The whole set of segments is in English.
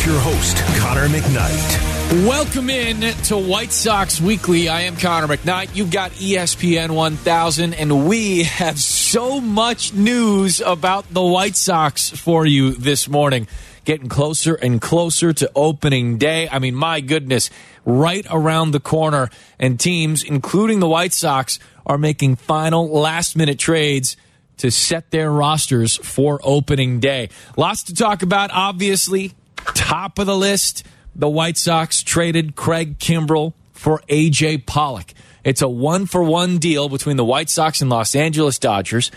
Here's your host, Connor McKnight. Welcome in to White Sox Weekly. I am Connor McKnight. You've got ESPN 1000, and we have so much news about the White Sox for you this morning. Getting closer and closer to opening day. I mean, my goodness, right around the corner, and teams, including the White Sox, are making final last minute trades to set their rosters for opening day. Lots to talk about, obviously. Top of the list, the White Sox traded Craig Kimbrel for AJ Pollock. It's a one for one deal between the White Sox and Los Angeles Dodgers.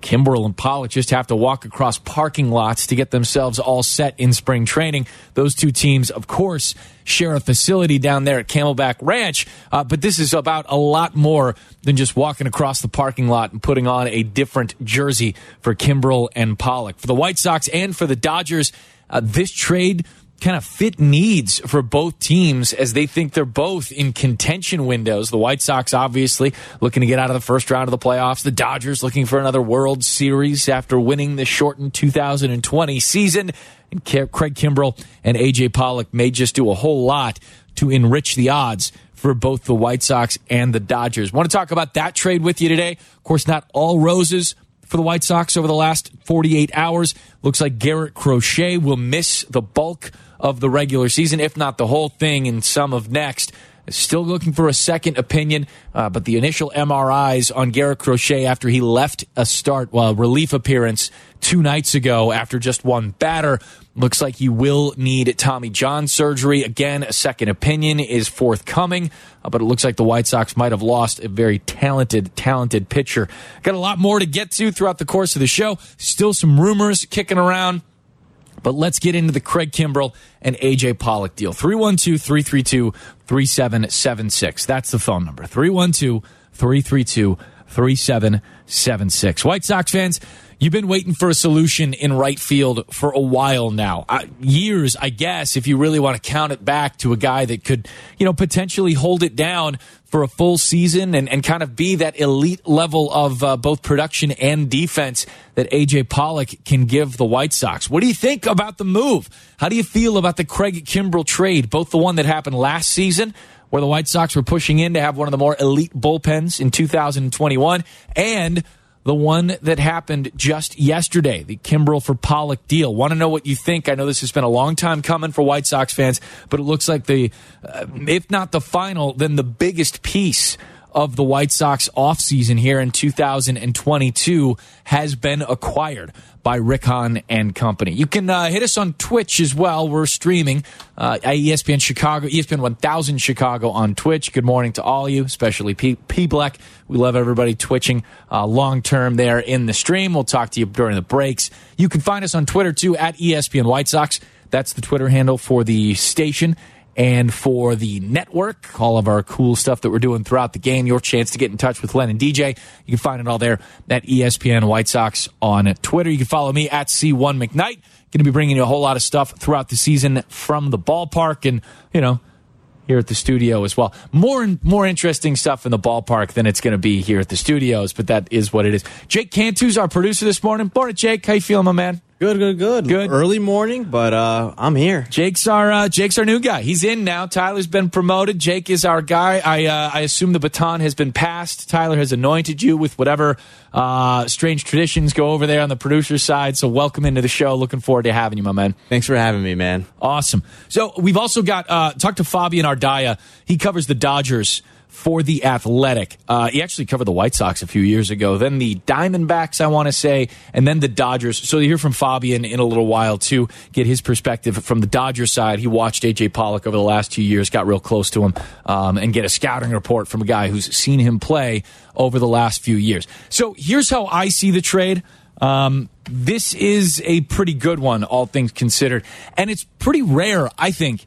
Kimbrel and Pollock just have to walk across parking lots to get themselves all set in spring training. Those two teams, of course, share a facility down there at Camelback Ranch, uh, but this is about a lot more than just walking across the parking lot and putting on a different jersey for Kimbrel and Pollock. For the White Sox and for the Dodgers, uh, this trade kind of fit needs for both teams as they think they're both in contention windows. The White Sox obviously looking to get out of the first round of the playoffs. The Dodgers looking for another World Series after winning the shortened 2020 season. And Craig Kimbrel and AJ Pollock may just do a whole lot to enrich the odds for both the White Sox and the Dodgers. Want to talk about that trade with you today? Of course, not all roses for the White Sox over the last 48 hours. Looks like Garrett Crochet will miss the bulk of the regular season, if not the whole thing, and some of next. Still looking for a second opinion, uh, but the initial MRIs on Garrett Crochet after he left a start, well, relief appearance two nights ago after just one batter. Looks like he will need Tommy John surgery. Again, a second opinion is forthcoming, uh, but it looks like the White Sox might have lost a very talented, talented pitcher. Got a lot more to get to throughout the course of the show. Still some rumors kicking around. But let's get into the Craig Kimbrel and AJ Pollock deal. 312 332 3776. That's the phone number. 312 332 3776. White Sox fans, you've been waiting for a solution in right field for a while now. Uh, years, I guess, if you really want to count it back to a guy that could, you know, potentially hold it down for a full season and, and kind of be that elite level of uh, both production and defense that AJ Pollock can give the White Sox. What do you think about the move? How do you feel about the Craig Kimbrel trade, both the one that happened last season, where the White Sox were pushing in to have one of the more elite bullpens in 2021, and the one that happened just yesterday, the Kimbrel for Pollock deal. Want to know what you think? I know this has been a long time coming for White Sox fans, but it looks like the, uh, if not the final, then the biggest piece of the White Sox offseason here in 2022 has been acquired by Rick Hahn and company. You can uh, hit us on Twitch as well. We're streaming uh, at ESPN Chicago, ESPN 1000 Chicago on Twitch. Good morning to all you, especially P, P Black. We love everybody twitching uh, long term there in the stream. We'll talk to you during the breaks. You can find us on Twitter too at ESPN White Sox. That's the Twitter handle for the station and for the network, all of our cool stuff that we're doing throughout the game. Your chance to get in touch with Len and DJ. You can find it all there at ESPN White Sox on Twitter. You can follow me at C1 McKnight. Going to be bringing you a whole lot of stuff throughout the season from the ballpark and, you know, here at the studio as well. More and more interesting stuff in the ballpark than it's going to be here at the studios, but that is what it is. Jake Cantu's our producer this morning. Morning, Jake. How you feeling, my man? Good, good, good. Good. Early morning, but uh, I'm here. Jake's our uh, Jake's our new guy. He's in now. Tyler's been promoted. Jake is our guy. I uh, I assume the baton has been passed. Tyler has anointed you with whatever uh, strange traditions go over there on the producer's side. So welcome into the show. Looking forward to having you, my man. Thanks for having me, man. Awesome. So we've also got uh, talked to Fabian Ardaya. He covers the Dodgers for the Athletic. Uh, he actually covered the White Sox a few years ago, then the Diamondbacks, I want to say, and then the Dodgers. So you hear from Fabian in a little while to get his perspective from the Dodgers side. He watched AJ Pollock over the last two years, got real close to him, um, and get a scouting report from a guy who's seen him play over the last few years. So here's how I see the trade. Um, this is a pretty good one, all things considered, and it's pretty rare, I think,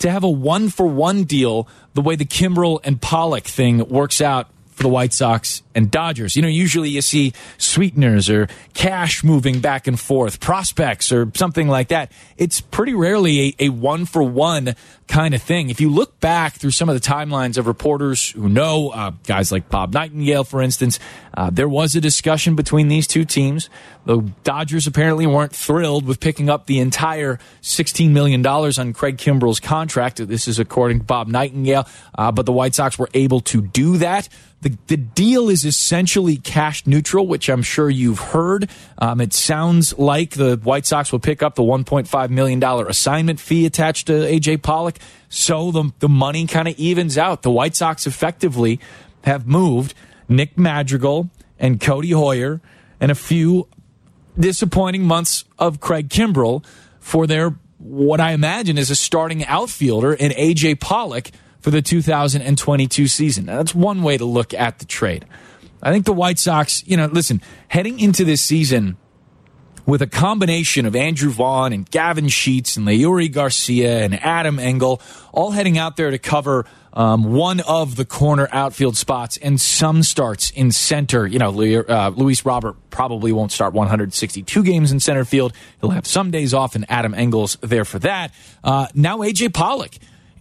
to have a one for one deal the way the Kimbrel and Pollock thing works out for the White Sox and Dodgers. You know, usually you see sweeteners or cash moving back and forth, prospects or something like that. It's pretty rarely a, a one for one kind of thing. If you look back through some of the timelines of reporters who know, uh, guys like Bob Nightingale, for instance, uh, there was a discussion between these two teams. The Dodgers apparently weren't thrilled with picking up the entire $16 million on Craig Kimbrel's contract. This is according to Bob Nightingale, uh, but the White Sox were able to do that. The, the deal is essentially cash neutral, which I'm sure you've heard. Um, it sounds like the White Sox will pick up the $1.5 million assignment fee attached to AJ Pollock. So the, the money kind of evens out. The White Sox effectively have moved Nick Madrigal and Codi Heuer and a few disappointing months of Craig Kimbrel for their, what I imagine is a starting outfielder in AJ Pollock for the 2022 season. Now, that's one way to look at the trade. I think the White Sox, you know, listen, heading into this season with a combination of Andrew Vaughn and Gavin Sheets and Leury Garcia and Adam Engel all heading out there to cover um, one of the corner outfield spots and some starts in center. You know, uh, Luis Robert probably won't start 162 games in center field. He'll have some days off, and Adam Engel's there for that. Uh, now, AJ Pollock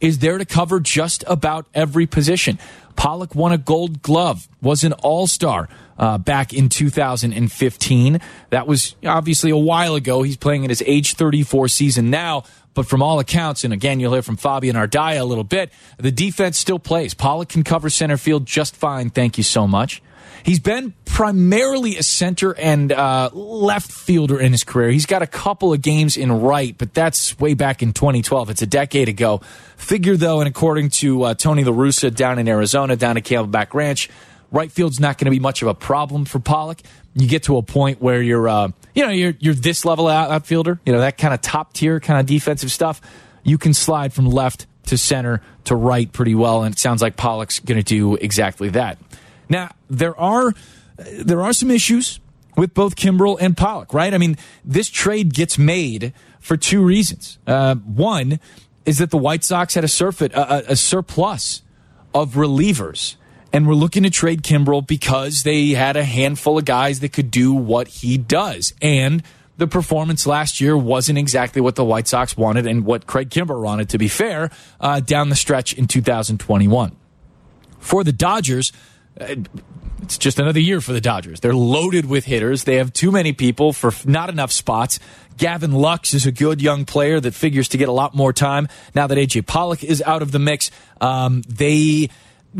is there to cover just about every position. Pollock won a gold glove, was an all star uh, back in 2015. That was obviously a while ago. He's playing in his age 34 season now. But from all accounts, and again, you'll hear from Fabian Ardaya a little bit, the defense still plays. Pollock can cover center field just fine. Thank you so much. He's been primarily a center and uh, left fielder in his career. He's got a couple of games in right, but that's way back in 2012. It's a decade ago. Figure, though, and according to uh, Tony La Russa down in Arizona, down at Camelback Ranch, right field's not going to be much of a problem for Pollock. You get to a point where you're, uh, you know, you're you're this level outfielder, you know, that kind of top tier kind of defensive stuff. You can slide from left to center to right pretty well, and it sounds like Pollock's going to do exactly that. Now, there are there are some issues with both Kimbrel and Pollock, right? I mean, this trade gets made for two reasons. Uh, one is that the White Sox had a, surfeit, a, a surplus of relievers and we're looking to trade Kimbrel because they had a handful of guys that could do what he does. And the performance last year wasn't exactly what the White Sox wanted and what Craig Kimbrel wanted, to be fair, uh, down the stretch in 2021. For the Dodgers, it's just another year for the Dodgers. They're loaded with hitters. They have too many people for not enough spots. Gavin Lux is a good young player that figures to get a lot more time now that AJ Pollock is out of the mix. Um, they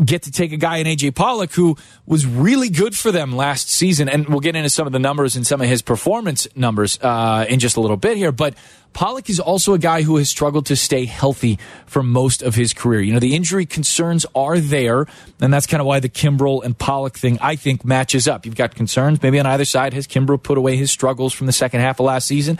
get to take a guy in AJ Pollock who was really good for them last season, and we'll get into some of the numbers and some of his performance numbers uh, in just a little bit here. But Pollock is also a guy who has struggled to stay healthy for most of his career. You know, the injury concerns are there, and that's kind of why the Kimbrel and Pollock thing, I think, matches up. You've got concerns maybe on either side. Has Kimbrel put away his struggles from the second half of last season?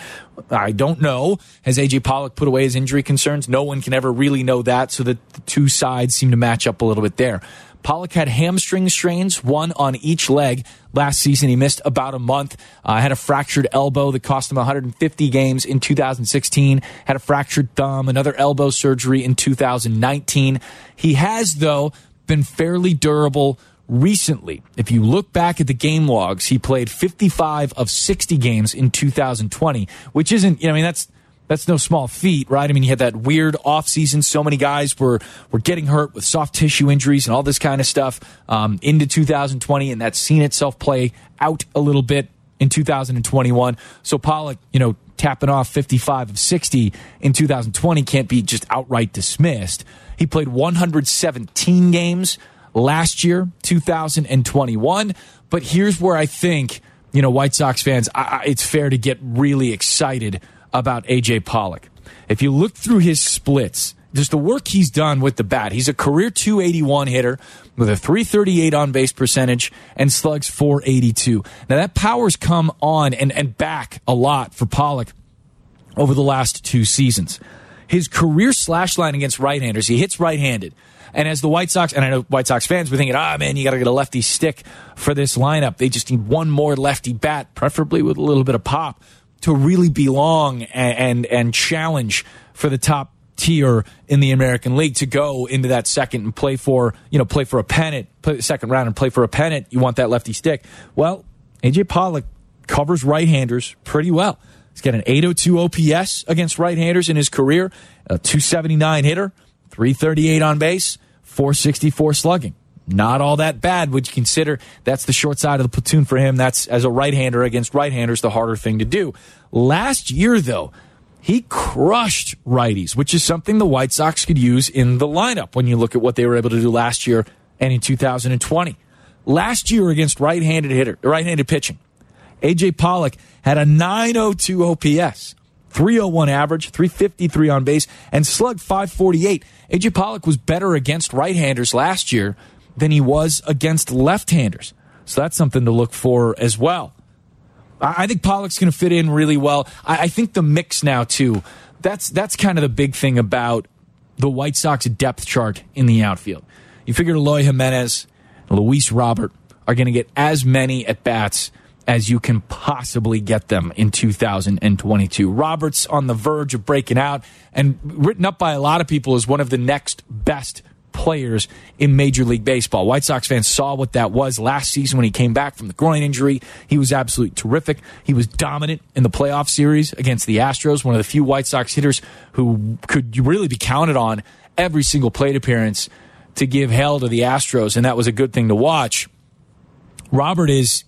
I don't know. Has AJ Pollock put away his injury concerns? No one can ever really know that, so that the two sides seem to match up a little bit there. Pollock had hamstring strains, one on each leg. Last season, he missed about a month. Uh, had a fractured elbow that cost him 150 games in 2016. Had a fractured thumb, another elbow surgery in 2019. He has, though, been fairly durable recently. If you look back at the game logs, he played 55 of 60 games in 2020, which isn't, you know, I mean, that's that's no small feat, right? I mean, you had that weird offseason. So many guys were, were getting hurt with soft tissue injuries and all this kind of stuff um, into 2020, and that's seen itself play out a little bit in 2021. So Pollock, you know, tapping off 55 of 60 in 2020 can't be just outright dismissed. He played 117 games last year, 2021. But here's where I think, you know, White Sox fans, I, it's fair to get really excited about AJ Pollock. If you look through his splits, just the work he's done with the bat, he's a career 281 hitter with a 338 on base percentage and slugs 482. Now that power's come on and, and back a lot for Pollock over the last two seasons. His career slash line against right handers, he hits right handed. And as the White Sox, and I know White Sox fans were thinking, ah, man, you got to get a lefty stick for this lineup. They just need one more lefty bat, preferably with a little bit of pop to really belong and, and, and challenge for the top tier in the American League to go into that second and play for, you know, play for a pennant, play second round and play for a pennant. You want that lefty stick. Well, AJ Pollock covers right handers pretty well. He's got an 802 OPS against right handers in his career, a 279 hitter, 338 on base, 464 slugging. Not all that bad, would you consider that's the short side of the platoon for him. That's as a right hander against right handers, the harder thing to do. Last year, though, he crushed righties, which is something the White Sox could use in the lineup when you look at what they were able to do last year and in 2020. Last year against right-handed hitter, right-handed pitching, AJ Pollock had a 902 OPS, 301 average, 353 on base, and slug 548. AJ Pollock was better against right-handers last year than he was against left-handers. So that's something to look for as well. I think Pollock's going to fit in really well. I, think the mix now too. That's that's kind of the big thing about the White Sox depth chart in the outfield. You figure Eloy Jimenez, Luis Robert are going to get as many at bats as you can possibly get them in 2022. Roberts on the verge of breaking out and written up by a lot of people as one of the next best players in Major League Baseball. White Sox fans saw what that was last season when he came back from the groin injury. He was absolutely terrific. He was dominant in the playoff series against the Astros, one of the few White Sox hitters who could really be counted on every single plate appearance to give hell to the Astros, and that was a good thing to watch. Robert is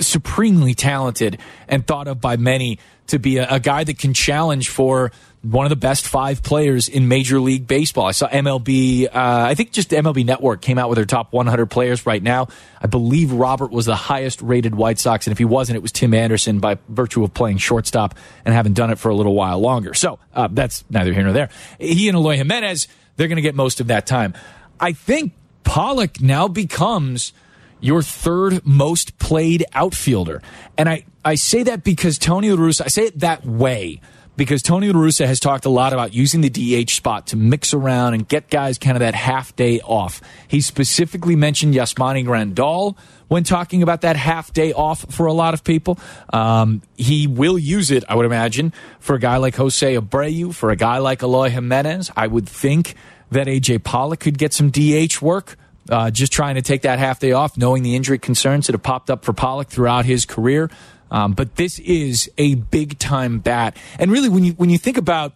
supremely talented and thought of by many to be a, a guy that can challenge for one of the best five players in Major League Baseball. I saw MLB, uh, I think just MLB Network came out with their top 100 players right now. I believe Robert was the highest rated White Sox, and if he wasn't, it was Tim Anderson by virtue of playing shortstop and having done it for a little while longer. So uh, that's neither here nor there. He and Eloy Jimenez, they're going to get most of that time. I think Pollock now becomes your third most played outfielder. And I, I say that because Tony La Russa, I say it that way because Tony La Russa has talked a lot about using the DH spot to mix around and get guys kind of that half day off. He specifically mentioned Yasmani Grandal when talking about that half day off for a lot of people. Um, he will use it, I would imagine, for a guy like Jose Abreu, for a guy like Eloy Jimenez. I would think that AJ Pollock could get some DH work. Uh, just trying to take that half day off, knowing the injury concerns that have popped up for Pollock throughout his career. Um, but this is a big time bat. And really, when you, when you think about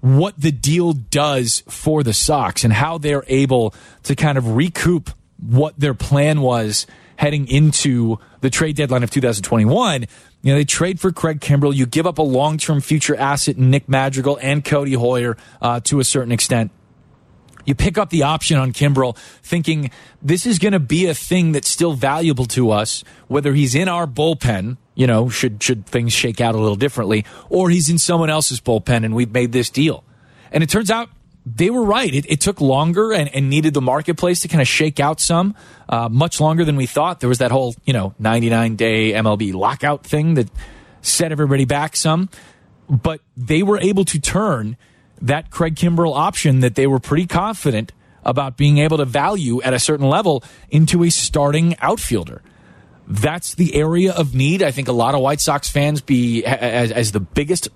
what the deal does for the Sox and how they're able to kind of recoup what their plan was heading into the trade deadline of 2021. You know, they trade for Craig Kimbrel. You give up a long term future asset Nick Madrigal and Codi Heuer uh, to a certain extent. You pick up the option on Kimbrel thinking this is going to be a thing that's still valuable to us, whether he's in our bullpen you know, should should things shake out a little differently, or he's in someone else's bullpen and we've made this deal. And it turns out they were right. It, it took longer and, and, needed the marketplace to kind of shake out some, uh, much longer than we thought. There was that whole, you know, 99 day MLB lockout thing that set everybody back some. But they were able to turn that Craig Kimbrel option that they were pretty confident about being able to value at a certain level into a starting outfielder that's the area of need. I think a lot of White Sox fans be as, as the biggest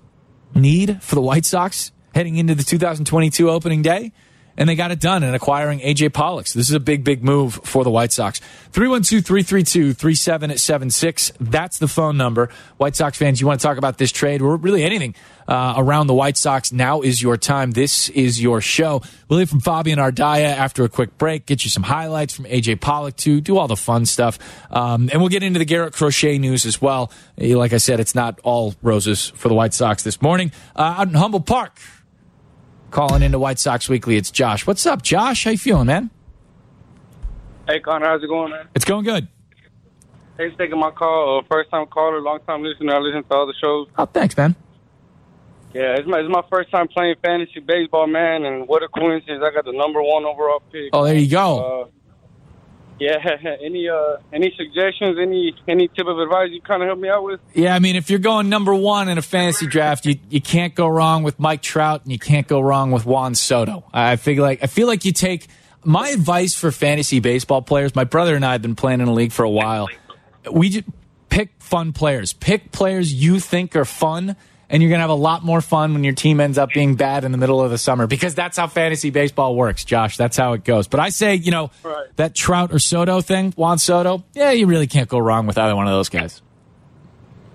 need for the White Sox heading into the 2022 opening day and they got it done in acquiring AJ Pollock. So this is a big, big move for the White Sox. 312 332 3776. That's the phone number. White Sox fans, you want to talk about this trade or really anything uh, around the White Sox, now is your time. This is your show. We'll hear from Fabian Ardaya after a quick break, get you some highlights from AJ Pollock, too, do all the fun stuff. Um, and we'll get into the Garrett Crochet news as well. Like I said, it's not all roses for the White Sox this morning. Uh, out in Humboldt Park, calling into White Sox Weekly. It's Josh. What's up, Josh? How you feeling, man? Hey, Connor. How's it going, man? It's going good. Thanks for taking my call. Uh, first time caller, long time listener. I listen to all the shows. Oh, thanks, man. Yeah, it's my, it's my first time playing fantasy baseball, man, and what a coincidence! I got the number one overall pick. Oh, there you go. Uh, yeah, any uh, any suggestions? Any any tip of advice you kind of help me out with? Yeah, I mean, if you're going number one in a fantasy draft, you you can't go wrong with Mike Trout, and you can't go wrong with Juan Soto. I feel like I feel like you take my advice for fantasy baseball players. My brother and I have been playing in a league for a while. We just pick fun players. Pick players you think are fun and you're going to have a lot more fun when your team ends up being bad in the middle of the summer because that's how fantasy baseball works, Josh. That's how it goes. But I say, you know, Right. that Trout or Soto thing, Juan Soto, yeah, you really can't go wrong with either one of those guys.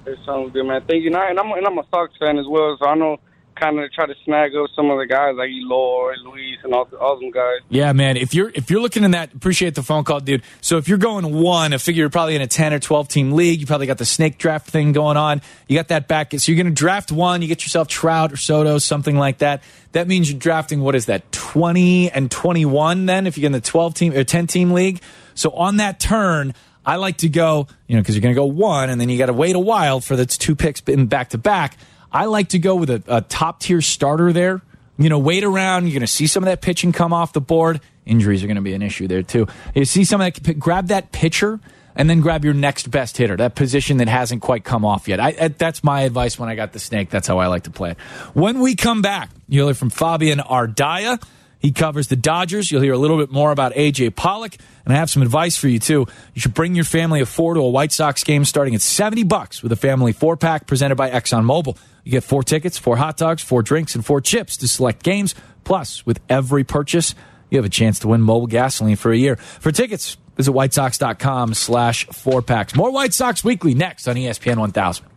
It sounds good, man. Thank you. And, I, I'm and I'm a Sox fan as well, so I know kind of try to snag up some of the guys like Eloy, Luis, and all, all them guys. Yeah, man. If you're if you're looking in that, appreciate the phone call, dude. So if you're going one, I figure you're probably in a ten or twelve team league. You probably got the snake draft thing going on. You got that back. So you're going to draft one. You get yourself Trout or Soto, something like that. That means you're drafting what is that twenty and twenty one? Then if you're in the twelve team or ten team league. So on that turn. I like to go, you know, because you're going to go one, and then you got to wait a while for the two picks in back to back. I like to go with a, a top tier starter there. You know, wait around. You're going to see some of that pitching come off the board. Injuries are going to be an issue there too. You see some of that. Grab that pitcher and then grab your next best hitter, that position that hasn't quite come off yet. I, I, that's my advice when I got the snake. That's how I like to play it. When we come back, you'll hear from Fabian Ardaya. He covers the Dodgers. You'll hear a little bit more about AJ Pollock, and I have some advice for you too. You should bring your family of four to a White Sox game starting at seventy bucks with a family four pack presented by ExxonMobil. You get four tickets, four hot dogs, four drinks, and four chips to select games. Plus, with every purchase, you have a chance to win mobile gasoline for a year. For tickets, visit whitesox.com slash four packs. More White Sox Weekly next on ESPN 1000.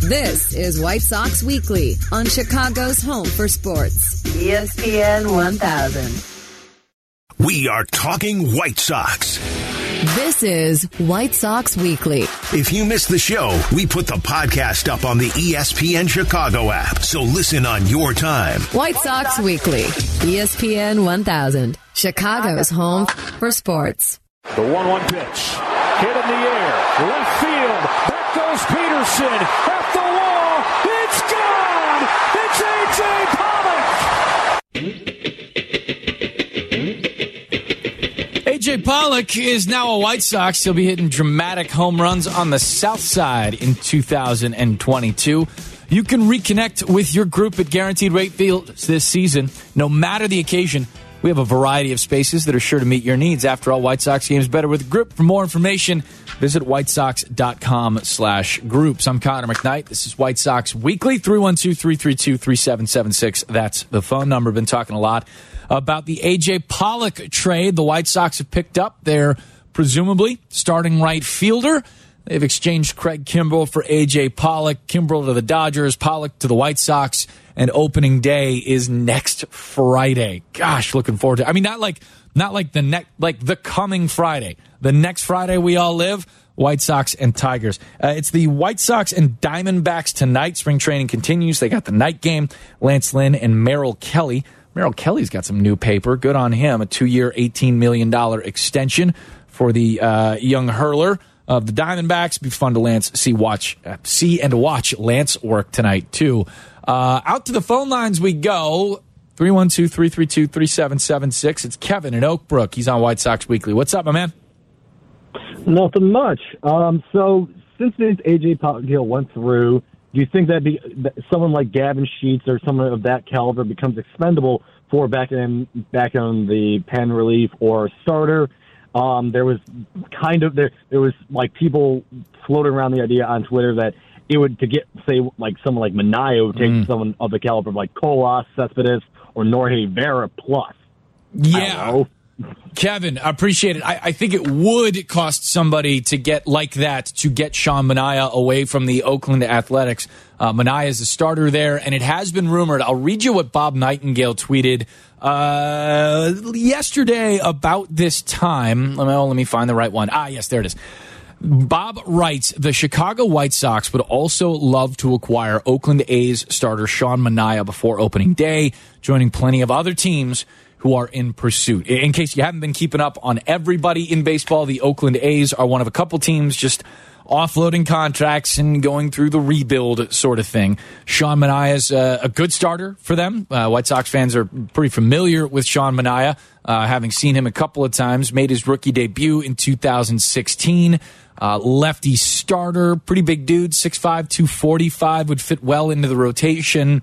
This is White Sox Weekly on Chicago's home for sports. ESPN 1000. We are talking White Sox. This is White Sox Weekly. If you missed the show, we put the podcast up on the ESPN Chicago app. So listen on your time. White Sox Weekly. E ESPN 1000. Chicago's home for sports. The 1 1 pitch. Hit in the air. Left field. Back goes Peterson. At the wall. It's gone. It's A.J. Pollock. AJ Pollock is now a White Sox. He'll be hitting dramatic home runs on the South Side in 2022. You can reconnect with your group at Guaranteed Rate Fields this season, no matter the occasion. We have a variety of spaces that are sure to meet your needs. After all, White Sox games better with group. For more information, visit whitesox.com slash groups. I'm Connor McKnight. This is White Sox Weekly, 312-332-3776. That's the phone number. Been talking a lot about the A.J. Pollock trade. The White Sox have picked up their presumably starting right fielder. They've exchanged Craig Kimbrel for A.J. Pollock, Kimbrel to the Dodgers, Pollock to the White Sox, and opening day is next Friday. Gosh, looking forward to. It. I mean, not like not like the next like the coming Friday, the next Friday we all live. White Sox and Tigers. Uh, it's the White Sox and Diamondbacks tonight. Spring training continues. They got the night game. Lance Lynn and Merrill Kelly. Merrill Kelly's got some new paper. Good on him. A two-year, eighteen million dollar extension for the uh, young hurler of the Diamondbacks. Be fun to Lance see watch uh, see and watch Lance work tonight too. Uh, out to the phone lines we go. 312-332-3776. It's Kevin in Oak Brook. He's on White Sox Weekly. What's up, my man? Nothing much. Um, so since this AJ Pollock deal went through, do you think that, be, that someone like Gavin Sheets or someone of that caliber becomes expendable for back in back on the pen relief or starter? Um, there was kind of there there was like people floating around the idea on Twitter that it would to get say like someone like Manaea would take someone of the caliber of like Colas, Cespedes, or Norge Vera plus. Yeah. Kevin, I appreciate it. I, I think it would cost somebody to get like that to get Sean Manaea away from the Oakland Athletics. Uh, Manaea is the starter there, and it has been rumored. I'll read you what Bob Nightingale tweeted uh, yesterday about this time. Let me, oh, let me find the right one. Ah, yes, there it is. Bob writes the Chicago White Sox would also love to acquire Oakland A's starter Sean Manaea before opening day, joining plenty of other teams who are in pursuit. In case you haven't been keeping up on everybody in baseball, the Oakland A's are one of a couple teams just offloading contracts and going through the rebuild sort of thing. Sean Manaea is uh, a good starter for them. Uh, White Sox fans are pretty familiar with Sean Manaea, uh, having seen him a couple of times. Made his rookie debut in 2016. Uh, lefty starter, pretty big dude, 6'5", 245, would fit well into the rotation.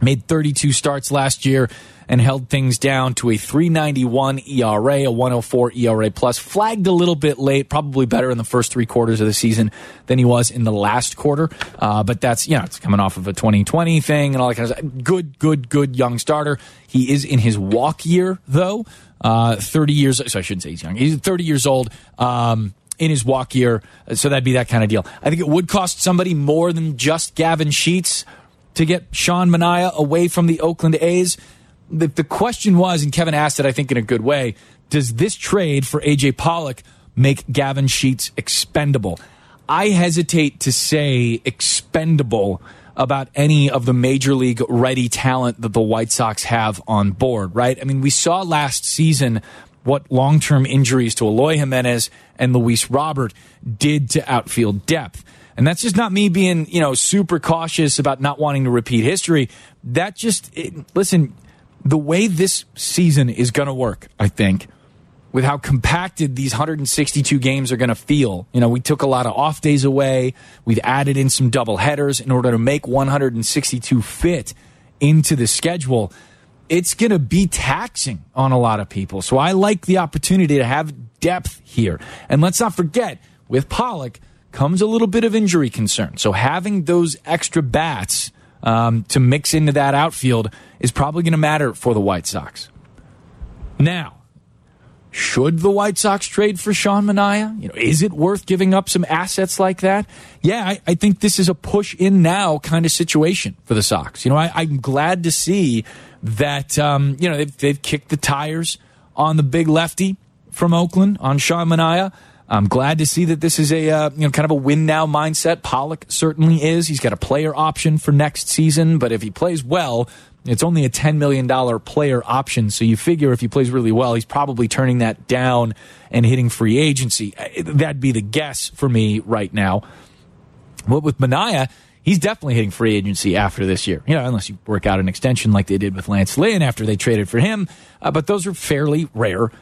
Made 32 starts last year and held things down to a 391 ERA, a 104 ERA plus. Flagged a little bit late, probably better in the first three quarters of the season than he was in the last quarter. Uh, but that's, you know, it's coming off of a 2020 thing and all that kind of stuff. Good, good, good young starter. He is in his walk year, though. Uh, 30 years, so I shouldn't say he's young. He's 30 years old. Um, in his walk year. So that'd be that kind of deal. I think it would cost somebody more than just Gavin Sheets to get Sean Manaea away from the Oakland A's. The, the question was, and Kevin asked it, I think, in a good way does this trade for AJ Pollock make Gavin Sheets expendable? I hesitate to say expendable about any of the major league ready talent that the White Sox have on board, right? I mean, we saw last season what long term injuries to Eloy Jimenez and Luis Robert did to outfield depth. And that's just not me being, you know, super cautious about not wanting to repeat history. That just, it, listen, the way this season is going to work, I think, with how compacted these 162 games are going to feel. You know, we took a lot of off days away. We've added in some double headers in order to make 162 fit into the schedule it's going to be taxing on a lot of people. So I like the opportunity to have depth here. And let's not forget, with Pollock comes a little bit of injury concern. So having those extra bats um, to mix into that outfield is probably going to matter for the White Sox. Now, should the White Sox trade for Sean Manaea? You know, is it worth giving up some assets like that? Yeah, I, I think this is a push in now kind of situation for the Sox. You know, I, am glad to see that um, you know they've, they've kicked the tires on the big lefty from Oakland on Sean Manaea. I'm glad to see that this is a uh, you know kind of a win now mindset. Pollock certainly is. He's got a player option for next season, but if he plays well, it's only a $10 million player option. So you figure if he plays really well, he's probably turning that down and hitting free agency. Uh, that'd be the guess for me right now. But with Manaea, he's definitely hitting free agency after this year. You know, unless you work out an extension like they did with Lance Lynn after they traded for him. Uh, but those are fairly rare.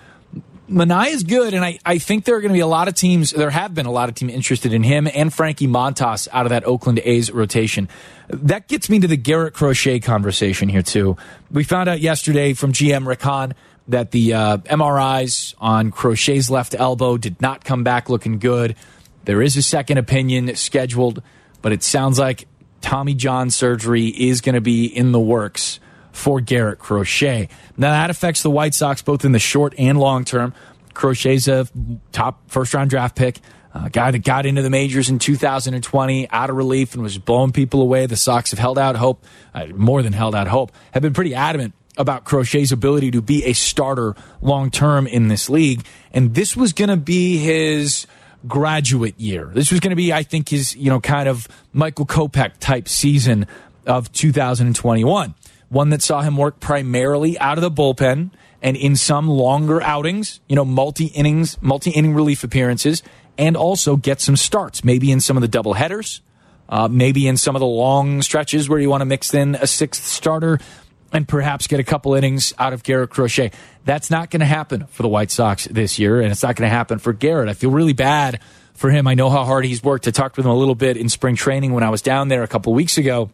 Manaea is good, and I, I think there are going to be a lot of teams, there have been a lot of teams interested in him and Frankie Montas out of that Oakland A's rotation. That gets me to the Garrett Crochet conversation here, too. We found out yesterday from GM Rick Hahn that the uh, MRIs on Crochet's left elbow did not come back looking good. There is a second opinion scheduled but it sounds like Tommy John surgery is going to be in the works for Garrett Crochet. Now, that affects the White Sox both in the short and long term. Crochet's a top first round draft pick, a guy that got into the majors in 2020 out of relief and was blowing people away. The Sox have held out hope, uh, more than held out hope, have been pretty adamant about Crochet's ability to be a starter long term in this league. And this was going to be his graduate year. This was going to be, I think, his, you know, kind of Michael Kopech type season of 2021. One that saw him work primarily out of the bullpen and in some longer outings, you know, multi innings, multi inning relief appearances, and also get some starts, maybe in some of the double headers, uh, maybe in some of the long stretches where you want to mix in a sixth starter and perhaps get a couple innings out of Garrett Crochet. That's not going to happen for the White Sox this year, and it's not going to happen for Garrett. I feel really bad for him. I know how hard he's worked. I talked with him a little bit in spring training when I was down there a couple weeks ago.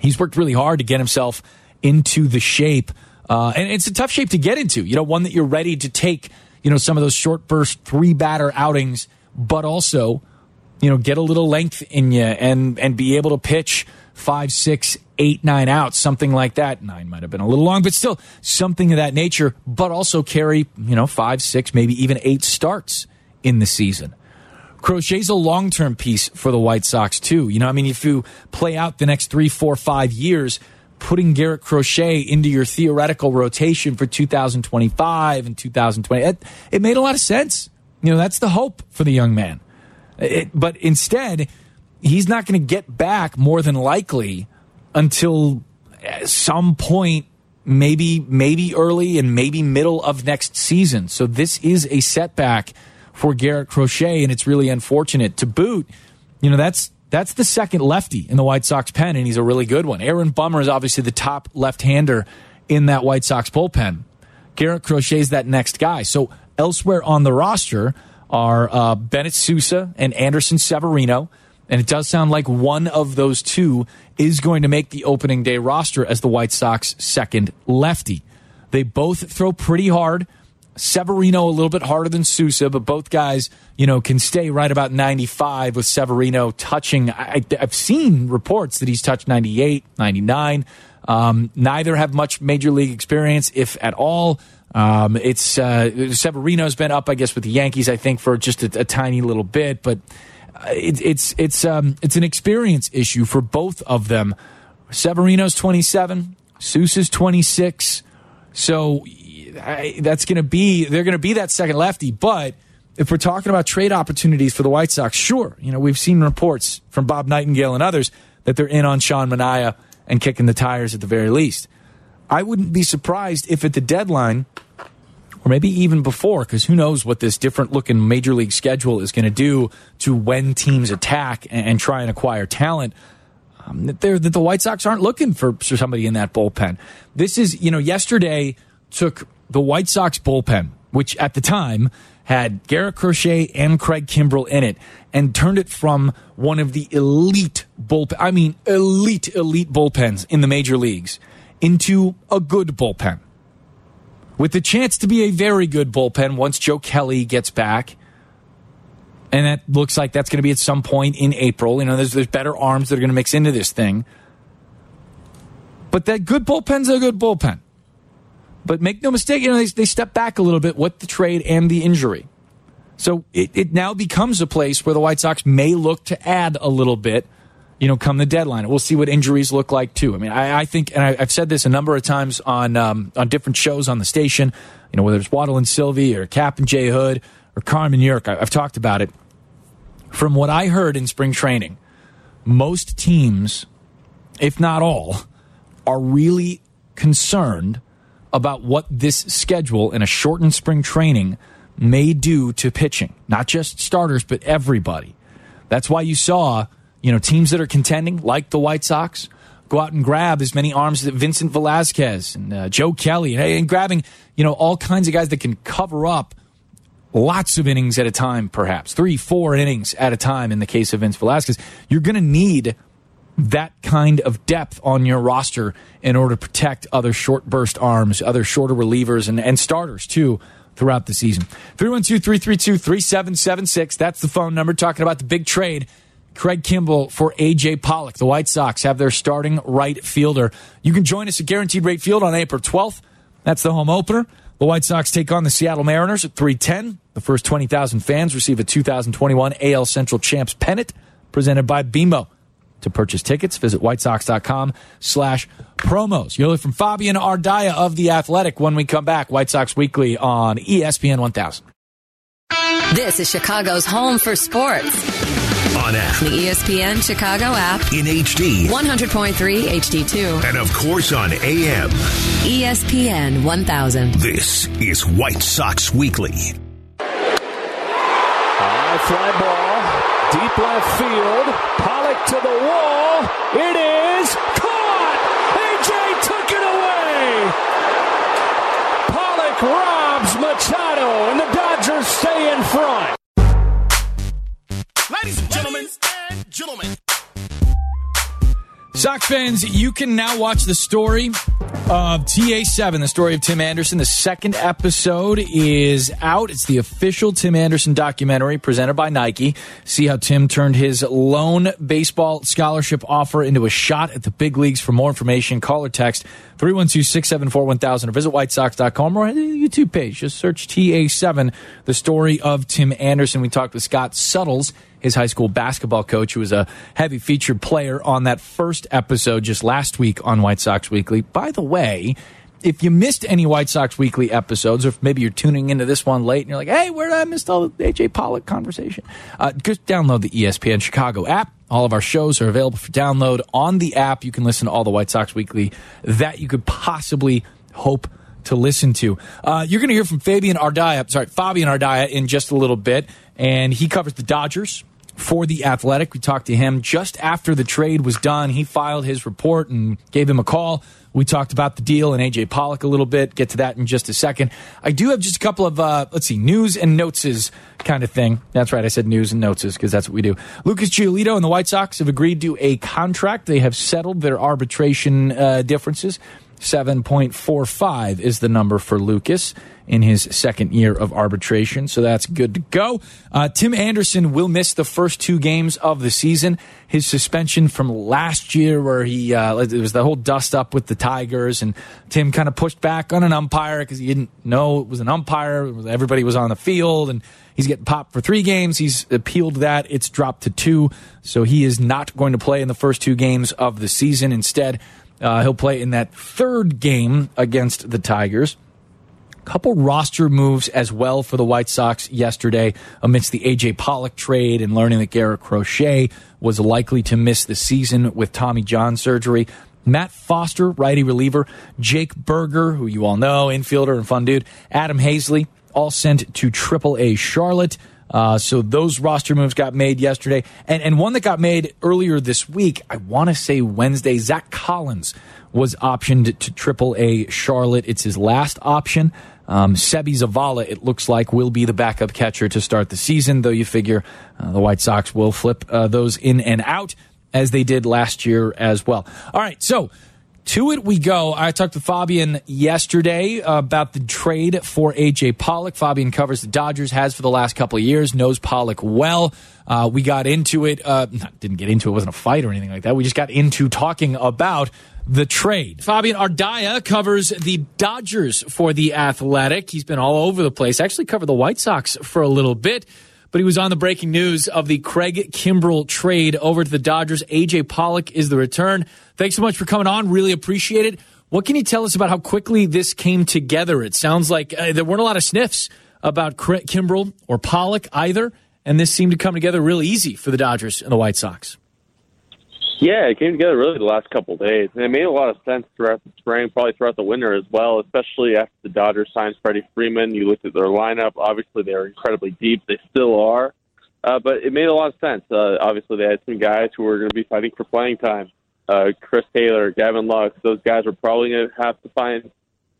He's worked really hard to get himself into the shape, uh, and it's a tough shape to get into. You know, one that you're ready to take. You know, some of those short burst three batter outings, but also, you know, get a little length in you and and be able to pitch five, six, eight, nine outs, something like that. Nine might have been a little long, but still something of that nature, but also carry, you know, five, six, maybe even eight starts in the season. Crochet's a long term piece for the White Sox, too. You know, I mean, if you play out the next three, four, five years, putting Garrett Crochet into your theoretical rotation for 2025 and 2020, it, it made a lot of sense. You know, that's the hope for the young man. It, but instead, he's not going to get back more than likely until eh, some point maybe maybe early and maybe middle of next season. So this is a setback for Garrett Crochet and it's really unfortunate. To boot, you know, that's that's the second lefty in the White Sox pen and he's a really good one. Aaron Bummer is obviously the top left-hander in that White Sox bullpen. Garrett Crochet is that next guy. So elsewhere on the roster are uh, Bennett Sousa and Anderson Severino. And it does sound like one of those two is going to make the opening day roster as the White Sox second lefty. They both throw pretty hard. Severino a little bit harder than Sousa, but both guys, you know, can stay right about 95 with Severino touching. I, have seen reports that he's touched 98, 99. Um, neither have much major league experience, if at all. Um, it's uh, Severino's been up, I guess, with the Yankees. I think for just a, a tiny little bit, but uh, it, it's it's um, it's an experience issue for both of them. Severino's 27, Sousa's 26, so I, that's going to be they're going to be that second lefty. But if we're talking about trade opportunities for the White Sox, sure, you know we've seen reports from Bob Nightingale and others that they're in on Sean Manaea and kicking the tires at the very least. I wouldn't be surprised if at the deadline, or maybe even before, because who knows what this different looking major league schedule is going to do to when teams attack and, and try and acquire talent. Um, that, that the White Sox aren't looking for, for somebody in that bullpen. This is, you know, yesterday took the White Sox bullpen, which at the time had Garrett Crochet and Craig Kimbrel in it, and turned it from one of the elite bullpen, I mean, elite, elite bullpens in the major leagues into a good bullpen. With the chance to be a very good bullpen once Joe Kelly gets back. And that looks like that's going to be at some point in April. You know, there's, there's better arms that are going to mix into this thing. But that good bullpen's a good bullpen. But make no mistake, you know, they, they step back a little bit with the trade and the injury. So it, it now becomes a place where the White Sox may look to add a little bit you know, come the deadline. We'll see what injuries look like too. I mean, I, I think, and I, have said this a number of times on um, on different shows on the station. You know, whether it's Waddle and Silvy or Captain Jay Hood or Carmen York, I, I've talked about it. From what I heard in spring training, most teams, if not all, are really concerned about what this schedule in a shortened spring training may do to pitching, not just starters, but everybody. That's why you saw you know, teams that are contending, like the White Sox, go out and grab as many arms as Vincent Velasquez and uh, Joe Kelly and, and grabbing, you know, all kinds of guys that can cover up lots of innings at a time, perhaps three, four innings at a time in the case of Vince Velasquez. You're going to need that kind of depth on your roster in order to protect other short burst arms, other shorter relievers, and, and starters, too, throughout the season. 312 332 3776. That's the phone number talking about the big trade Craig Kimbrel for AJ Pollock. The White Sox have their starting right fielder. You can join us at Guaranteed Rate Field on April 12th. That's the home opener. The White Sox take on the Seattle Mariners at 310. The first 20,000 fans receive a 2021 AL Central Champs pennant presented by BMO. To purchase tickets, visit whitesox.com slash promos. You'll hear from Fabian Ardaya of The Athletic when we come back. White Sox Weekly on ESPN 1000. This is Chicago's home for sports on app. The ESPN Chicago app. In HD. 100.3 HD2. And of course on AM. ESPN 1000. This is White Sox Weekly. High fly ball. Deep left field. To the wall. It is caught. AJ took it away. Pollock robs Machado, and the Dodgers stay in front. Ladies and gentlemen, and gentlemen. Sox fans, you can now watch the story of TA7, the story of Tim Anderson. The second episode is out. It's the official Tim Anderson documentary presented by Nike. See how Tim turned his lone baseball scholarship offer into a shot at the big leagues. For more information, call or text 312 674 1000 or visit whitesox.com or the YouTube page. Just search TA7, the story of Tim Anderson. We talked with Scott Suttles his high school basketball coach, who was a heavy featured player on that first episode just last week on White Sox Weekly. By the way, if you missed any White Sox Weekly episodes, or if maybe you're tuning into this one late and you're like, hey, where did I miss all the AJ Pollock conversation? Uh, just download the ESPN Chicago app. All of our shows are available for download on the app. You can listen to all the White Sox Weekly that you could possibly hope to listen to. Uh, you're going to hear from Fabian Ardaya, sorry, Fabian Ardaya in just a little bit, and he covers the Dodgers for the Athletic. We talked to him just after the trade was done. He filed his report and gave him a call. We talked about the deal and AJ Pollock a little bit. Get to that in just a second. I do have just a couple of uh, let's see news and noteses kind of thing. That's right, I said news and noteses because that's what we do. Lucas Giolito and the White Sox have agreed to a contract. They have settled their arbitration uh, differences. 7.45 is the number for Lucas in his second year of arbitration. So that's good to go. Uh, Tim Anderson will miss the first two games of the season. His suspension from last year, where he, uh, it was the whole dust up with the Tigers, and Tim kind of pushed back on an umpire because he didn't know it was an umpire. Everybody was on the field, and he's getting popped for three games. He's appealed that. It's dropped to two. So he is not going to play in the first two games of the season. Instead, uh, he'll play in that third game against the Tigers. Couple roster moves as well for the White Sox yesterday amidst the AJ Pollock trade and learning that Garrett Crochet was likely to miss the season with Tommy John surgery. Matt Foster, righty reliever, Jake Burger, who you all know, infielder and fun dude, Adam Haseley, all sent to Triple A Charlotte. Uh, so those roster moves got made yesterday, and and one that got made earlier this week. I want to say Wednesday. Zach Collins was optioned to Triple A Charlotte. It's his last option. Um, Seby Zavala, it looks like, will be the backup catcher to start the season, though you figure uh, the White Sox will flip uh, those in and out as they did last year as well. All right, so to it we go. I talked to Fabian yesterday about the trade for AJ Pollock. Fabian covers the Dodgers, has for the last couple of years, knows Pollock well. Uh, we got into it, uh, didn't get into it wasn't a fight or anything like that. We just got into talking about the trade. Fabian Ardaya covers the Dodgers for the Athletic. He's been all over the place. Actually, covered the White Sox for a little bit, but he was on the breaking news of the Craig Kimbrel trade over to the Dodgers. AJ Pollock is the return. Thanks so much for coming on. Really appreciate it. What can you tell us about how quickly this came together? It sounds like uh, there weren't a lot of sniffs about Kimbrel or Pollock either, and this seemed to come together real easy for the Dodgers and the White Sox. Yeah, it came together really the last couple of days, and it made a lot of sense throughout the spring, probably throughout the winter as well. Especially after the Dodgers signed Freddie Freeman, you looked at their lineup. Obviously, they are incredibly deep; they still are, uh, but it made a lot of sense. Uh, obviously, they had some guys who were going to be fighting for playing time. Uh, Chris Taylor, Gavin Lux; those guys were probably going to have to find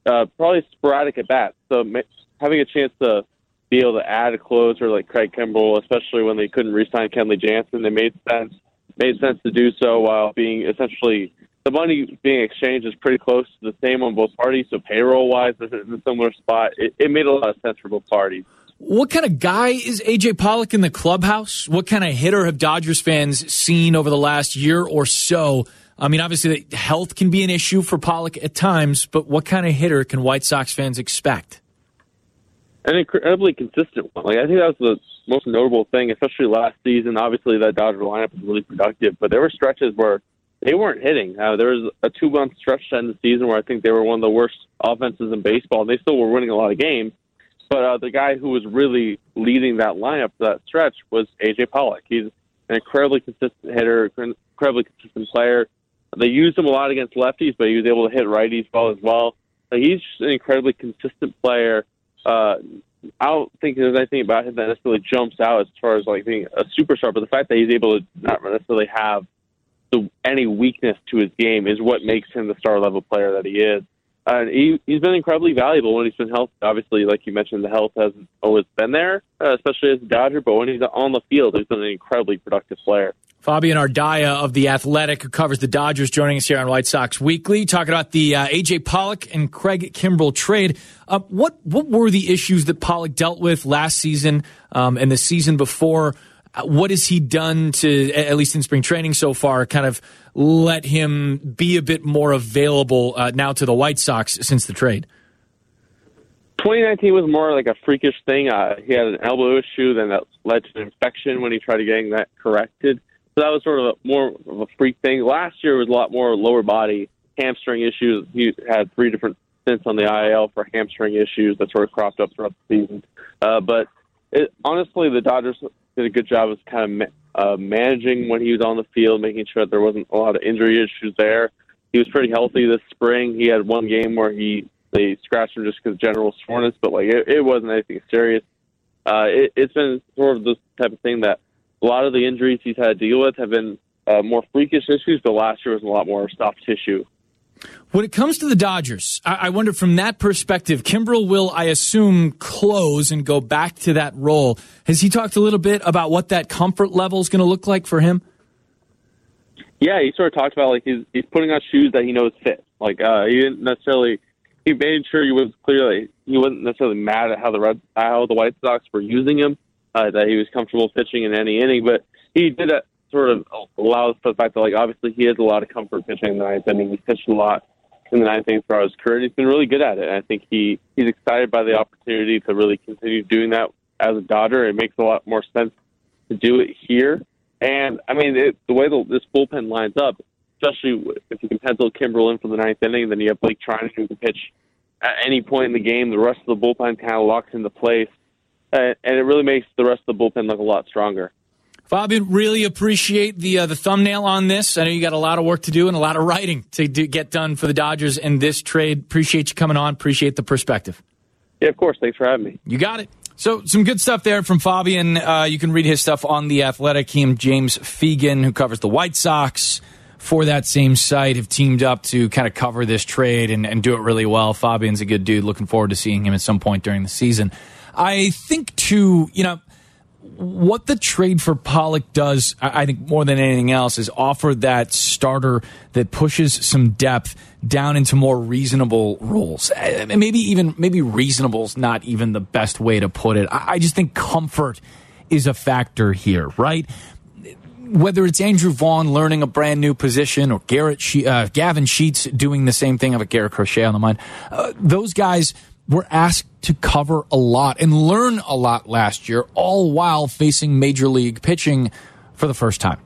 uh, probably sporadic at bats. So ma- having a chance to be able to add a closer like Craig Kimbrel, especially when they couldn't re-sign Kenley Jansen, it made sense made sense to do so while being essentially the money being exchanged is pretty close to the same on both parties. So payroll wise, it's in a similar spot. It, it made a lot of sense for both parties. What kind of guy is AJ Pollock in the clubhouse? What kind of hitter have Dodgers fans seen over the last year or so? I mean, obviously, health can be an issue for Pollock at times, but what kind of hitter can White Sox fans expect? An incredibly consistent one. Like I think that was the most notable thing, especially last season. Obviously, that Dodger lineup was really productive, but there were stretches where they weren't hitting. Uh, there was a two month stretch end the season where I think they were one of the worst offenses in baseball, and they still were winning a lot of games. But uh, the guy who was really leading that lineup that stretch was AJ Pollock. He's an incredibly consistent hitter, incredibly consistent player. They used him a lot against lefties, but he was able to hit righties well as well. He's just an incredibly consistent player. Uh, I don't think there's anything about him that necessarily jumps out as far as like being a superstar, but the fact that he's able to not necessarily have the, any weakness to his game is what makes him the star level player that he is. Uh, he, he's been incredibly valuable when he's been healthy. Obviously, like you mentioned, the health hasn't always been there, uh, especially as a Dodger, but when he's on the field, he's been an incredibly productive player. Fabian Ardaya of The Athletic, who covers the Dodgers, joining us here on White Sox Weekly, talking about the uh, A.J. Pollock and Craig Kimbrel trade. Uh, what, what were the issues that Pollock dealt with last season um, and the season before? Uh, what has he done to, at least in spring training so far, kind of let him be a bit more available uh, now to the White Sox since the trade? 2019 was more like a freakish thing. Uh, he had an elbow issue, then that led to an infection when he tried to getting that corrected. So that was sort of a, more of a freak thing. Last year was a lot more lower body hamstring issues. He had three different stints on the IL for hamstring issues that sort of cropped up throughout the season. Uh, but it, honestly, the Dodgers did a good job of kind of uh, managing when he was on the field, making sure that there wasn't a lot of injury issues there. He was pretty healthy this spring. He had one game where he they scratched him just because general soreness, but like it, it wasn't anything serious. Uh, it, it's been sort of this type of thing that a lot of the injuries he's had to deal with have been uh, more freakish issues, but last year was a lot more soft tissue. When it comes to the Dodgers, I, I wonder from that perspective, Kimbrel will, I assume, close and go back to that role. Has he talked a little bit about what that comfort level is going to look like for him? Yeah, he sort of talked about like he's he's putting on shoes that he knows fit. Like uh, he didn't necessarily he made sure he was clearly he wasn't necessarily mad at how the Red how the White Sox were using him. Uh, that he was comfortable pitching in any inning, but he did that sort of allows for the fact that like obviously he has a lot of comfort pitching in the ninth inning. He's pitched a lot in the ninth inning throughout his career. And he's been really good at it. And I think he he's excited by the opportunity to really continue doing that as a Dodger. It makes a lot more sense to do it here. And I mean, it, the way the, this bullpen lines up, especially if you can pencil Kimbrel in for the ninth inning, then you have Blake Treinen who can pitch at any point in the game. The rest of the bullpen kind of locks into place, and, and it really makes the rest of the bullpen look a lot stronger. Fabian, really appreciate the uh, the thumbnail on this. I know you got a lot of work to do and a lot of writing to do, get done for the Dodgers in this trade. Appreciate you coming on. Appreciate the perspective. Yeah, of course. Thanks for having me. You got it. So some good stuff there from Fabian. Uh, you can read his stuff on the Athletic. He and James Fegan, who covers the White Sox for that same site, have teamed up to kind of cover this trade and, and do it really well. Fabian's a good dude. Looking forward to seeing him at some point during the season. I think too, you know what the trade for Pollock does, I think more than anything else, is offer that starter that pushes some depth down into more reasonable roles. Uh, maybe even maybe reasonable is not even the best way to put it. I just think comfort is a factor here, right? Whether it's Andrew Vaughn learning a brand new position or Garrett she- uh, Gavin Sheets doing the same thing, have a Garrett Crochet on the mind. Uh, those guys were asked to cover a lot and learn a lot last year, all while facing major league pitching for the first time.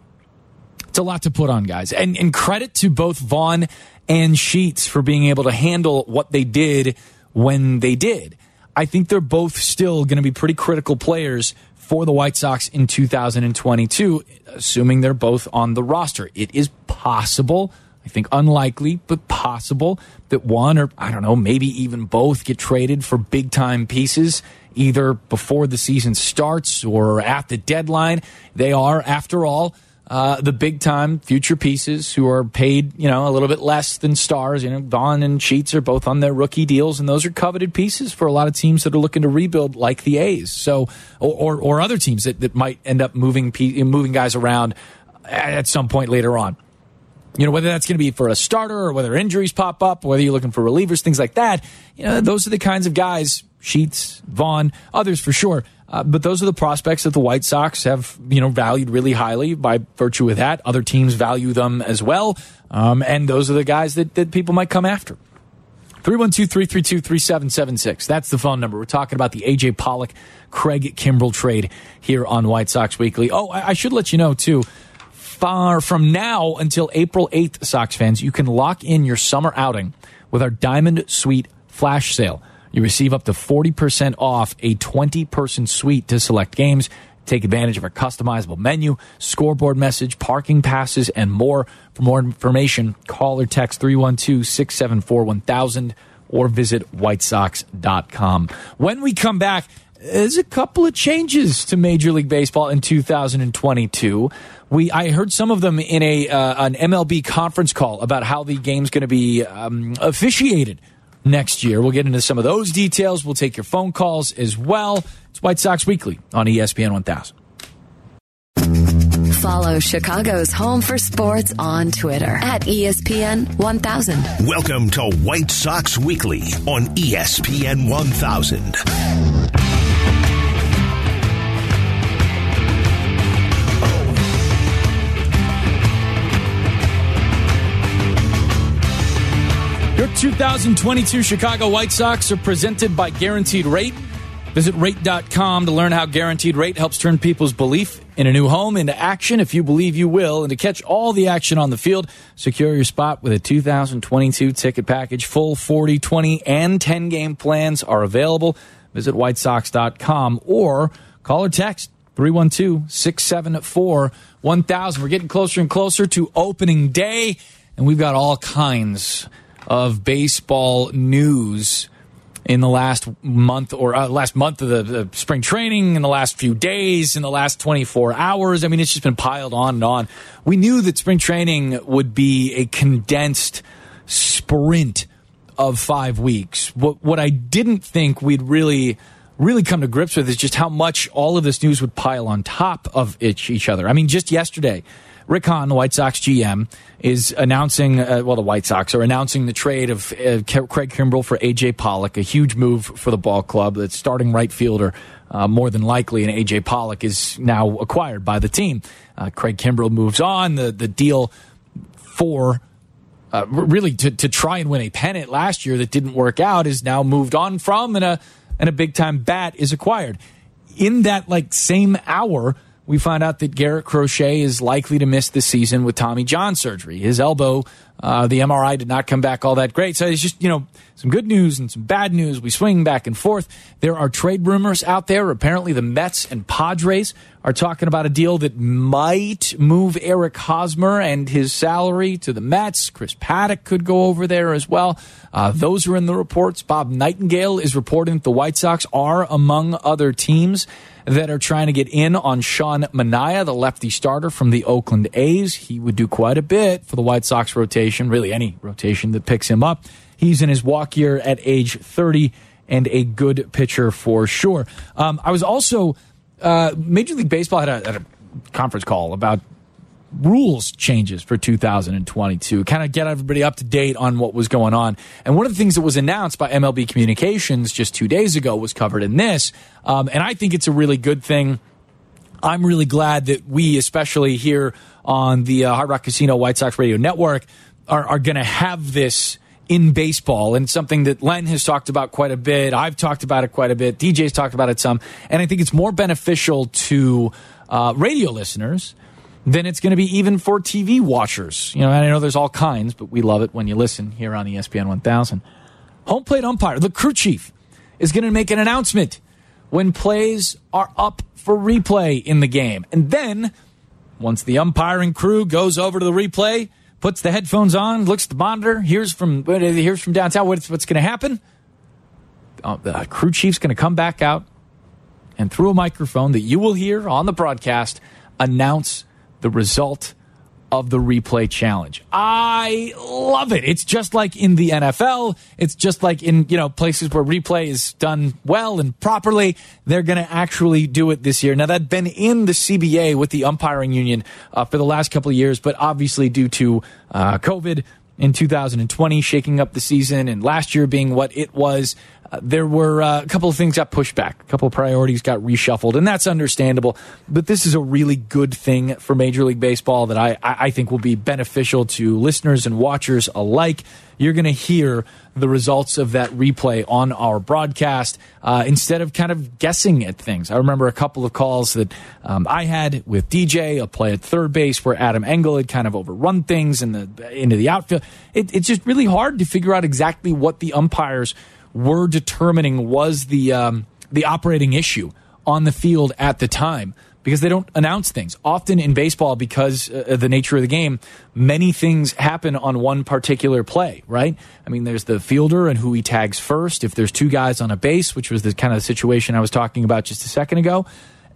It's a lot to put on, guys. And, and credit to both Vaughn and Sheets for being able to handle what they did when they did. I think they're both still going to be pretty critical players for the White Sox in 2022, assuming they're both on the roster. It is possible I think unlikely, but possible that one or I don't know, maybe even both get traded for big time pieces either before the season starts or at the deadline. They are, after all, uh, the big time future pieces who are paid, you know, a little bit less than stars. You know, Vaughn and Sheets are both on their rookie deals, and those are coveted pieces for a lot of teams that are looking to rebuild, like the A's. So, or or, or other teams that, that might end up moving moving guys around at some point later on you know, whether that's going to be for a starter or whether injuries pop up, whether you're looking for relievers, things like that. You know, those are the kinds of guys, Sheets, Vaughn, others for sure. Uh, but those are the prospects that the White Sox have, you know, valued really highly by virtue of that. Other teams value them as well. Um, and those are the guys that, that people might come after. 312-332-3776. That's the phone number. We're talking about the A.J. Pollock, Craig Kimbrel trade here on White Sox Weekly. Oh, I, I should let you know, too, far from now until April 8th, Sox fans, you can lock in your summer outing with our Diamond Suite flash sale. You receive up to 40% off a 20 person suite to select games. Take advantage of our customizable menu, scoreboard message, parking passes, and more. For more information, call or text 312 674 1000 or visit whitesox.com. When we come back, there's a couple of changes to Major League Baseball in 2022. We I heard some of them in a uh, an MLB conference call about how the game's going to be um, officiated next year. We'll get into some of those details. We'll take your phone calls as well. It's White Sox Weekly on ESPN 1000. Follow Chicago's Home for Sports on Twitter at ESPN 1000. Welcome to White Sox Weekly on ESPN 1000. 2022 Chicago White Sox are presented by Guaranteed Rate. Visit rate.com to learn how Guaranteed Rate helps turn people's belief in a new home into action if you believe you will. And to catch all the action on the field, secure your spot with a 2022 ticket package. Full 40, 20, and 10 game plans are available. Visit whitesox.com or call or text 312 674 1000. We're getting closer and closer to opening day, and we've got all kinds of baseball news in the last month or uh, last month of the, the, spring training, in the last few days, in the last 24 hours. I mean, it's just been piled on and on. We knew that spring training would be a condensed sprint of five weeks. What, what I didn't think we'd really really come to grips with is just how much all of this news would pile on top of each, each other. I mean, just yesterday, Rick Hahn, the White Sox GM, is announcing, uh, well, the White Sox are announcing the trade of uh, Craig Kimbrel for A.J. Pollock, a huge move for the ball club. That's starting right fielder, uh, more than likely, and A.J. Pollock is now acquired by the team. Uh, Craig Kimbrel moves on. The, the deal for uh, really to, to try and win a pennant last year that didn't work out is now moved on from, and a, and a big time bat is acquired. In that like same hour, we find out that Garrett Crochet is likely to miss the season with Tommy John surgery. His elbow, uh, the MRI did not come back all that great. So it's just, you know, some good news and some bad news. We swing back and forth. There are trade rumors out there. Apparently, the Mets and Padres are talking about a deal that might move Eric Hosmer and his salary to the Mets. Chris Paddack could go over there as well. Uh, those are in the reports. Bob Nightingale is reporting that the White Sox are among other teams that are trying to get in on Sean Manaea, the lefty starter from the Oakland A's. He would do quite a bit for the White Sox rotation, really any rotation that picks him up. He's in his walk year at age 30 and a good pitcher for sure. Um, I was also, uh, Major League Baseball had a, had a conference call about rules changes for 2022, kind of get everybody up to date on what was going on. And one of the things that was announced by MLB Communications just two days ago was covered in this. Um, and I think it's a really good thing. I'm really glad that we, especially here on the uh, Hard Rock Casino White Sox Radio Network, are, are going to have this in baseball and something that Len has talked about quite a bit. I've talked about it quite a bit. DJ's talked about it some. And I think it's more beneficial to uh, radio listeners than it's going to be even for TV watchers. You know, I know there's all kinds, but we love it when you listen here on ESPN 1000. Home plate umpire, the crew chief, is going to make an announcement when plays are up for replay in the game. And then, once the umpiring crew goes over to the replay, puts the headphones on, looks at the monitor, hears from hears from downtown what's, what's going to happen. Uh, the crew chief's going to come back out and through a microphone that you will hear on the broadcast announce the result of the replay challenge. I love it. It's just like in the NFL. It's just like in, you know, places where replay is done well and properly. They're going to actually do it this year. Now that's been in the CBA with the umpiring union uh, for the last couple of years, but obviously due to uh, COVID in 2020 shaking up the season and last year being what it was, uh, there were uh, a couple of things got pushed back, a couple of priorities got reshuffled, and that's understandable. But this is a really good thing for Major League Baseball that I, I think will be beneficial to listeners and watchers alike. You're going to hear the results of that replay on our broadcast uh, instead of kind of guessing at things. I remember a couple of calls that um, I had with DJ, a play at third base where Adam Engel had kind of overrun things in the into the outfield. It, it's just really hard to figure out exactly what the umpires were determining was the um, the operating issue on the field at the time because they don't announce things. Often in baseball, because uh, the nature of the game, many things happen on one particular play, right? I mean, there's the fielder and who he tags first. If there's two guys on a base, which was the kind of situation I was talking about just a second ago,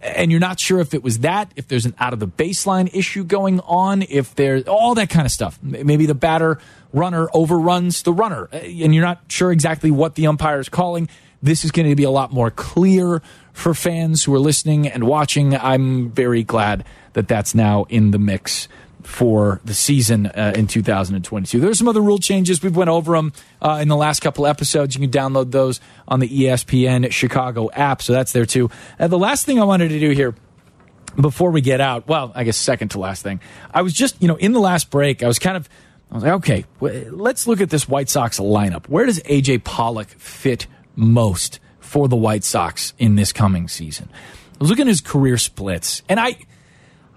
and you're not sure if it was that, if there's an out of the baseline issue going on, if there's all that kind of stuff. Maybe the batter runner overruns the runner, uh, and you're not sure exactly what the umpire is calling. This is going to be a lot more clear for fans who are listening and watching. I'm very glad that that's now in the mix for the season uh, in 2022. There's some other rule changes. We've went over them uh, in the last couple episodes. You can download those on the ESPN Chicago app, so that's there too. And the last thing I wanted to do here before we get out, well, I guess second to last thing, I was just, you know, in the last break, I was kind of, I was like, okay, let's look at this White Sox lineup. Where does AJ Pollock fit most for the White Sox in this coming season? I was looking at his career splits, and I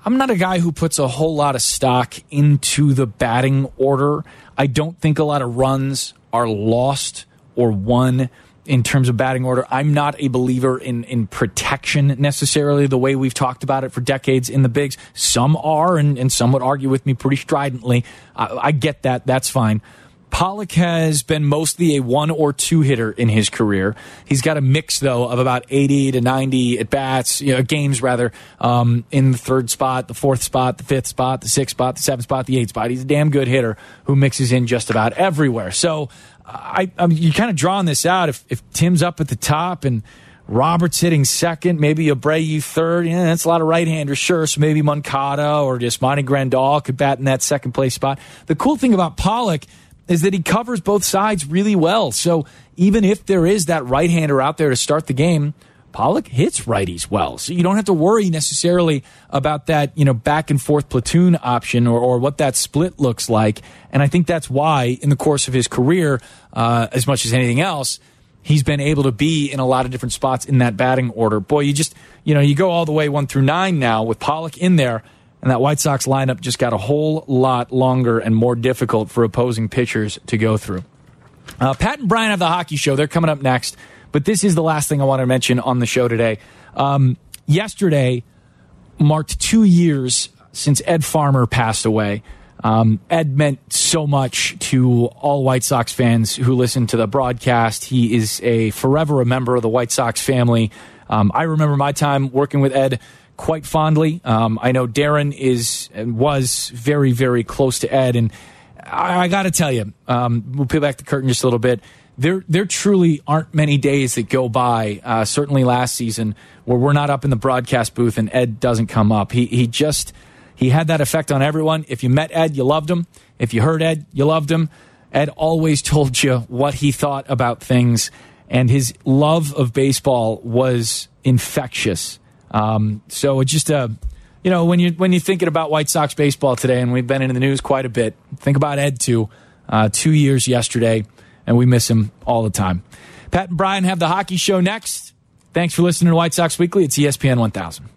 I'm not a guy who puts a whole lot of stock into the batting order. I don't think a lot of runs are lost or won in terms of batting order. I'm not a believer in, in protection necessarily, the way we've talked about it for decades in the bigs. Some are, and, and some would argue with me pretty stridently. I, I get that. That's fine. Pollock has been mostly a one or two hitter in his career. He's got a mix though of about eighty to ninety at bats, you know, games rather, um, in the third spot, the fourth spot, the fifth spot, the sixth spot, the seventh spot, the eighth spot. He's a damn good hitter who mixes in just about everywhere. So I, I you kind of drawing this out. If if Tim's up at the top and Roberts hitting second, maybe Abreu third. Yeah, that's a lot of right-handers, sure. So maybe Moncada or Yasmani Grandal could bat in that second place spot. The cool thing about Pollock is that he covers both sides really well. So even if there is that right-hander out there to start the game, Pollock hits righties well. So you don't have to worry necessarily about that, you know, back and forth platoon option or, or what that split looks like. And I think that's why in the course of his career, uh, as much as anything else, he's been able to be in a lot of different spots in that batting order. Boy, you just, you know, you go all the way one through nine now with Pollock in there, and that White Sox lineup just got a whole lot longer and more difficult for opposing pitchers to go through. Uh, Pat and Brian have the hockey show. They're coming up next, but this is the last thing I want to mention on the show today. Um, yesterday marked two years since Ed Farmer passed away. Um, Ed meant so much to all White Sox fans who listen to the broadcast. He is a forever a member of the White Sox family. Um, I remember my time working with Ed quite fondly. Um, I know Darrin is and was very, very close to Ed, and I, I got to tell you, um, we'll peel back the curtain just a little bit. There, there truly aren't many days that go by. Uh, certainly last season, where we're not up in the broadcast booth and Ed doesn't come up. He, he just he had that effect on everyone. If you met Ed, you loved him. If you heard Ed, you loved him. Ed always told you what he thought about things, and his love of baseball was infectious. Um, so it's just a, you know, when you when you're thinking about White Sox baseball today, and we've been in the news quite a bit. Think about Ed too. Uh, two years yesterday, and we miss him all the time. Pat and Brian have the hockey show next. Thanks for listening to White Sox Weekly. It's ESPN 1000.